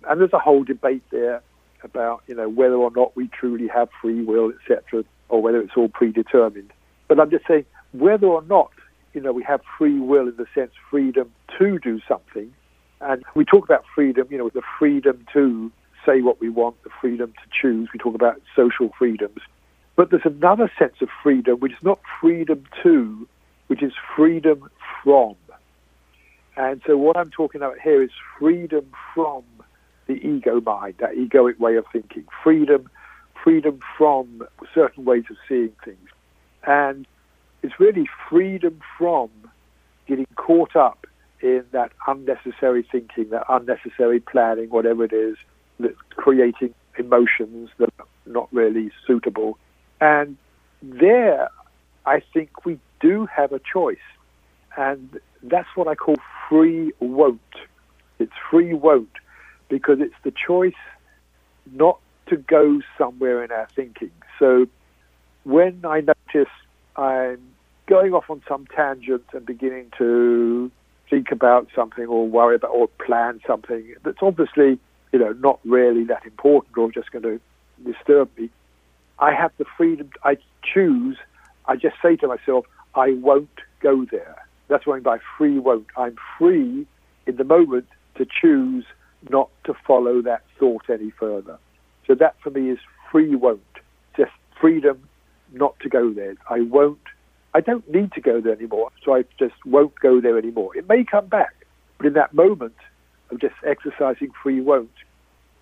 And there's a whole debate there about, you know, whether or not we truly have free will, etc., or whether it's all predetermined. But I'm just saying, whether or not, you know, we have free will in the sense freedom to do something, and we talk about freedom, you know, the freedom to say what we want, the freedom to choose. We talk about social freedoms. But there's another sense of freedom, which is not freedom to, which is freedom from. And so what I'm talking about here is freedom from the ego mind, that egoic way of thinking. Freedom, freedom from certain ways of seeing things. And it's really freedom from getting caught up in that unnecessary thinking, that unnecessary planning, whatever it is, that's creating emotions that are not really suitable. And there, I think we do have a choice. And that's what I call free won't. It's free won't because it's the choice not to go somewhere in our thinking. So when I notice I'm going off on some tangent and beginning to think about something or worry about or plan something that's obviously, you know, not really that important or just going to disturb me, I have the freedom, I choose, I just say to myself, I won't go there. That's what I mean by free won't. I'm free in the moment to choose not to follow that thought any further. So that for me is free won't. Just freedom not to go there. I won't. I don't need to go there anymore, so I just won't go there anymore. It may come back, but in that moment of just exercising free won't,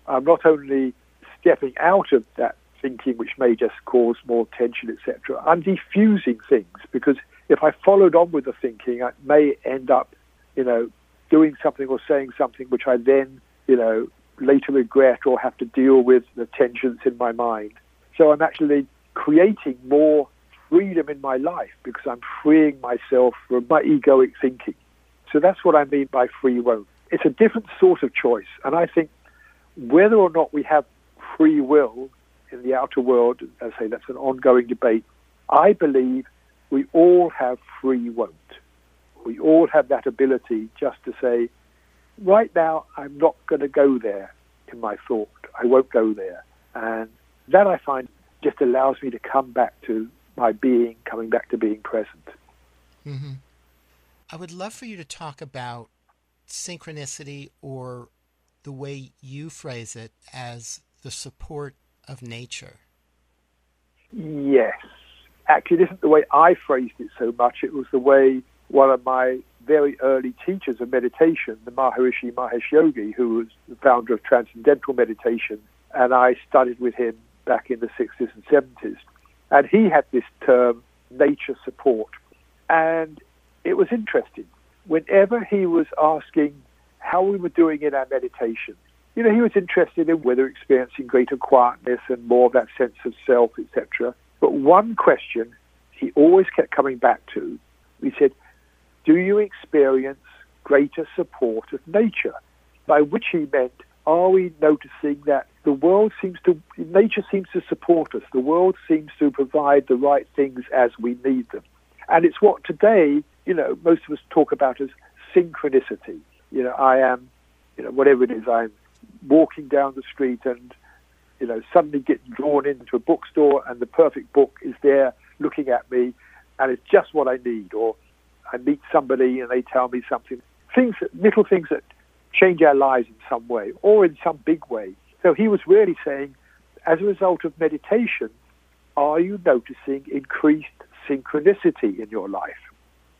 I'm not only stepping out of that thinking which may just cause more tension, etc. I'm diffusing things because if I followed on with the thinking, I may end up, you know, doing something or saying something which I then, you know, later regret or have to deal with the tensions in my mind. So I'm actually creating more freedom in my life because I'm freeing myself from my egoic thinking. So that's what I mean by free won't. it's a different sort of choice. And I think whether or not we have free will in the outer world, as I say, that's an ongoing debate. I believe we all have free won't. We all have that ability just to say, right now, I'm not going to go there in my thought. I won't go there. And that I find just allows me to come back to my being, coming back to being present. Mm-hmm. I would love for you to talk about synchronicity or the way you phrase it as the support of nature. Yes. Actually, this isn't the way I phrased it so much. It was the way one of my very early teachers of meditation, the Maharishi Mahesh Yogi, who was the founder of Transcendental Meditation, and I studied with him back in the 60s and 70s. And he had this term, nature support. And it was interesting. Whenever he was asking how we were doing in our meditation, you know, he was interested in whether experiencing greater quietness and more of that sense of self, etc. But one question he always kept coming back to, he said, do you experience greater support of nature? By which he meant, are we noticing that the world seems to, nature seems to support us. The world seems to provide the right things as we need them. And it's what today, you know, most of us talk about as synchronicity. You know, I am, you know, whatever it is, I'm walking down the street and, you know, suddenly get drawn into a bookstore and the perfect book is there looking at me and it's just what I need. Or I meet somebody and they tell me something. Things, little things that change our lives in some way or in some big way. So he was really saying, as a result of meditation, are you noticing increased synchronicity in your life?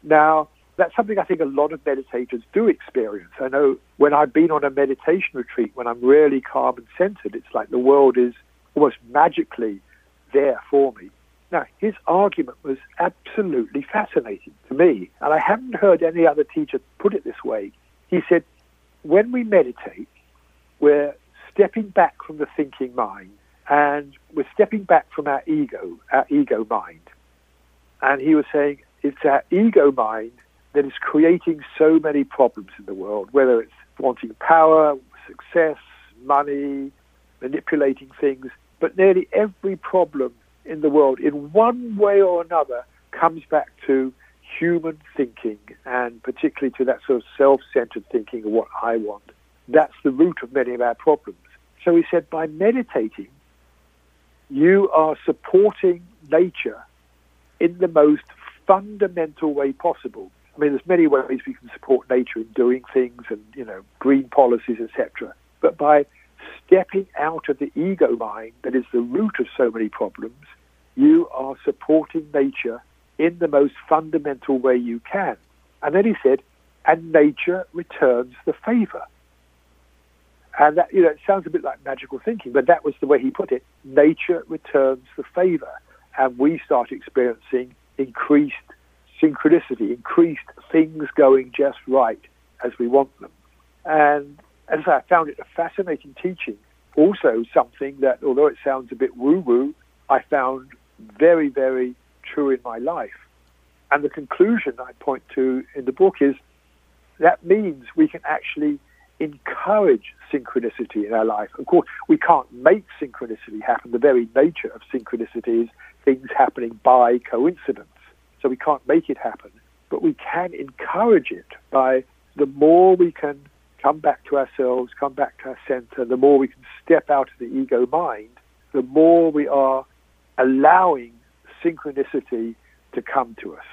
Now, that's something I think a lot of meditators do experience. I know when I've been on a meditation retreat, when I'm really calm and centered, it's like the world is almost magically there for me. Now, his argument was absolutely fascinating to me, and I haven't heard any other teacher put it this way. He said, when we meditate, we're stepping back from the thinking mind and we're stepping back from our ego, our ego mind. And he was saying it's our ego mind that is creating so many problems in the world, whether it's wanting power, success, money, manipulating things. But nearly every problem in the world, in one way or another, comes back to human thinking and particularly to that sort of self centered thinking of what I want. That's the root of many of our problems. So he said, by meditating, you are supporting nature in the most fundamental way possible. I mean, there's many ways we can support nature in doing things and, you know, green policies, etc. But by stepping out of the ego mind that is the root of so many problems, you are supporting nature in the most fundamental way you can. And then he said, and nature returns the favor. And that, you know, it sounds a bit like magical thinking, but that was the way he put it. Nature returns the favor. And we start experiencing increased synchronicity, increased things going just right as we want them. And as I found it a fascinating teaching, also something that, although it sounds a bit woo-woo, I found very, very true in my life. And the conclusion I point to in the book is that means we can actually encourage synchronicity in our life. Of course, we can't make synchronicity happen. The very nature of synchronicity is things happening by coincidence. So we can't make it happen. But we can encourage it by the more we can come back to ourselves, come back to our center, the more we can step out of the ego mind, the more we are allowing synchronicity to come to us.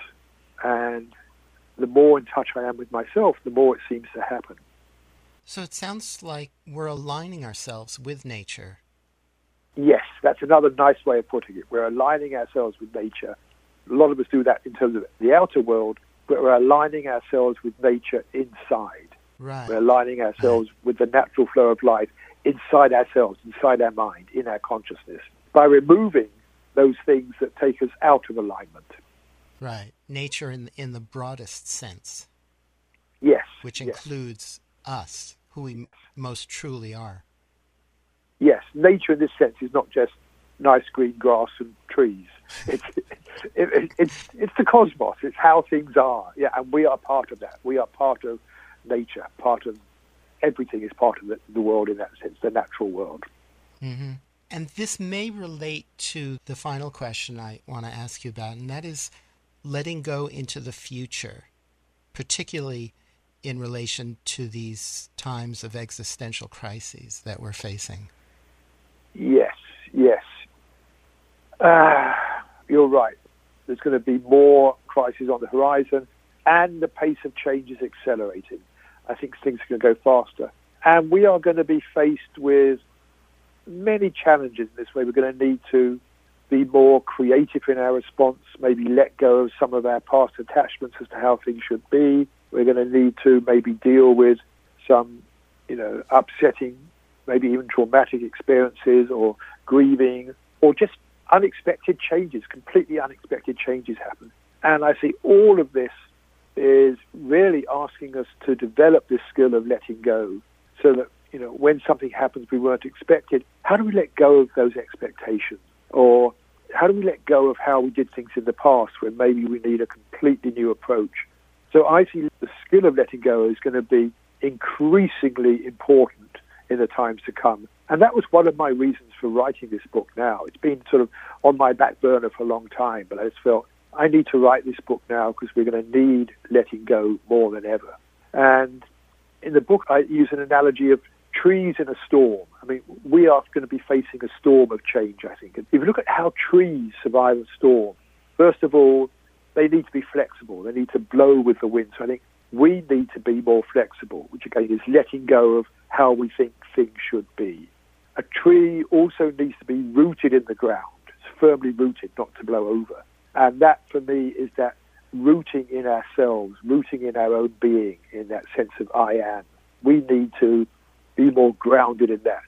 And the more in touch I am with myself, the more it seems to happen. So it sounds like we're aligning ourselves with nature. Yes, that's another nice way of putting it. We're aligning ourselves with nature. A lot of us do that in terms of the outer world, but we're aligning ourselves with nature inside. Right. We're aligning ourselves right. with the natural flow of life inside ourselves, inside our mind, in our consciousness, by removing those things that take us out of alignment. Right. Nature in in the broadest sense. Yes. Which yes. includes us, who we most truly are. Yes, nature in this sense is not just nice green grass and trees. It's it, it, it's it's the cosmos. It's how things are. Yeah, and we are part of that. We are part of nature, part of everything is part of the, the world in that sense, the natural world. Mm-hmm. And this may relate to the final question I want to ask you about, and that is letting go into the future, particularly in relation to these times of existential crises that we're facing. Yes, yes. Uh, you're right. There's going to be more crises on the horizon, and the pace of change is accelerating. I think things are going to go faster. And we are going to be faced with many challenges in this way. We're going to need to be more creative in our response, maybe let go of some of our past attachments as to how things should be. We're going to need to maybe deal with some, you know, upsetting, maybe even traumatic experiences or grieving or just unexpected changes, completely unexpected changes happen. And I see all of this is really asking us to develop this skill of letting go so that, you know, when something happens we weren't expected, how do we let go of those expectations? Or how do we let go of how we did things in the past when maybe we need a completely new approach? So I see the skill of letting go is going to be increasingly important in the times to come. And that was one of my reasons for writing this book now. It's been sort of on my back burner for a long time, but I just felt I need to write this book now because we're going to need letting go more than ever. And in the book, I use an analogy of trees in a storm. I mean, we are going to be facing a storm of change, I think. If you look at how trees survive a storm, first of all, they need to be flexible. They need to blow with the wind. So I think we need to be more flexible, which again is letting go of how we think things should be. A tree also needs to be rooted in the ground, it's firmly rooted, not to blow over. And that, for me, is that rooting in ourselves, rooting in our own being, in that sense of I am. We need to be more grounded in that.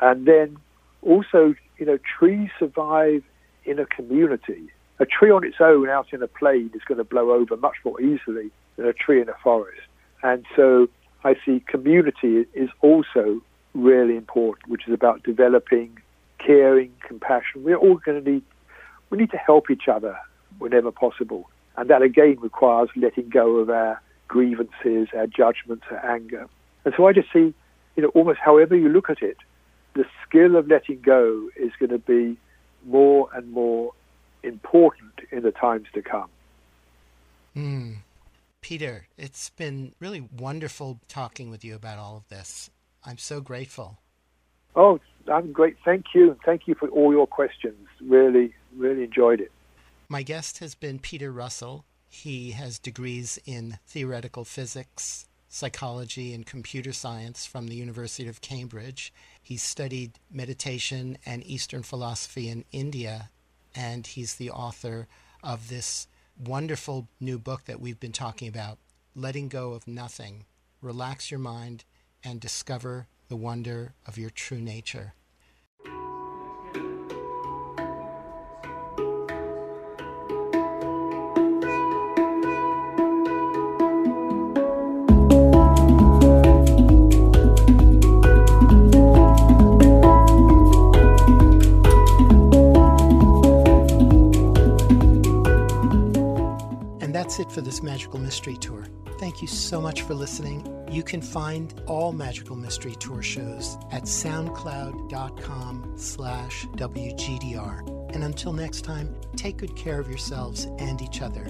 And then also, you know, trees survive in a community. A tree on its own out in a plain is going to blow over much more easily than a tree in a forest. And so I see community is also really important, which is about developing caring, compassion. We're all going to need, we need to help each other whenever possible. And that again requires letting go of our grievances, our judgments, our anger. And so I just see, you know, almost however you look at it, the skill of letting go is going to be more and more important in the times to come. Mm. Peter, it's been really wonderful talking with you about all of this. I'm so grateful. Oh, I'm great. Thank you. Thank you for all your questions. Really, really enjoyed it. My guest has been Peter Russell. He has degrees in theoretical physics, psychology, and computer science from the University of Cambridge. He studied meditation and Eastern philosophy in India, and he's the author of this wonderful new book that we've been talking about Letting Go of Nothing. Relax your mind and discover the wonder of your true nature. That's it for this Magical Mystery Tour. Thank you so much for listening. You can find all Magical Mystery Tour shows at soundcloud.com slash WGDR. And until next time, take good care of yourselves and each other.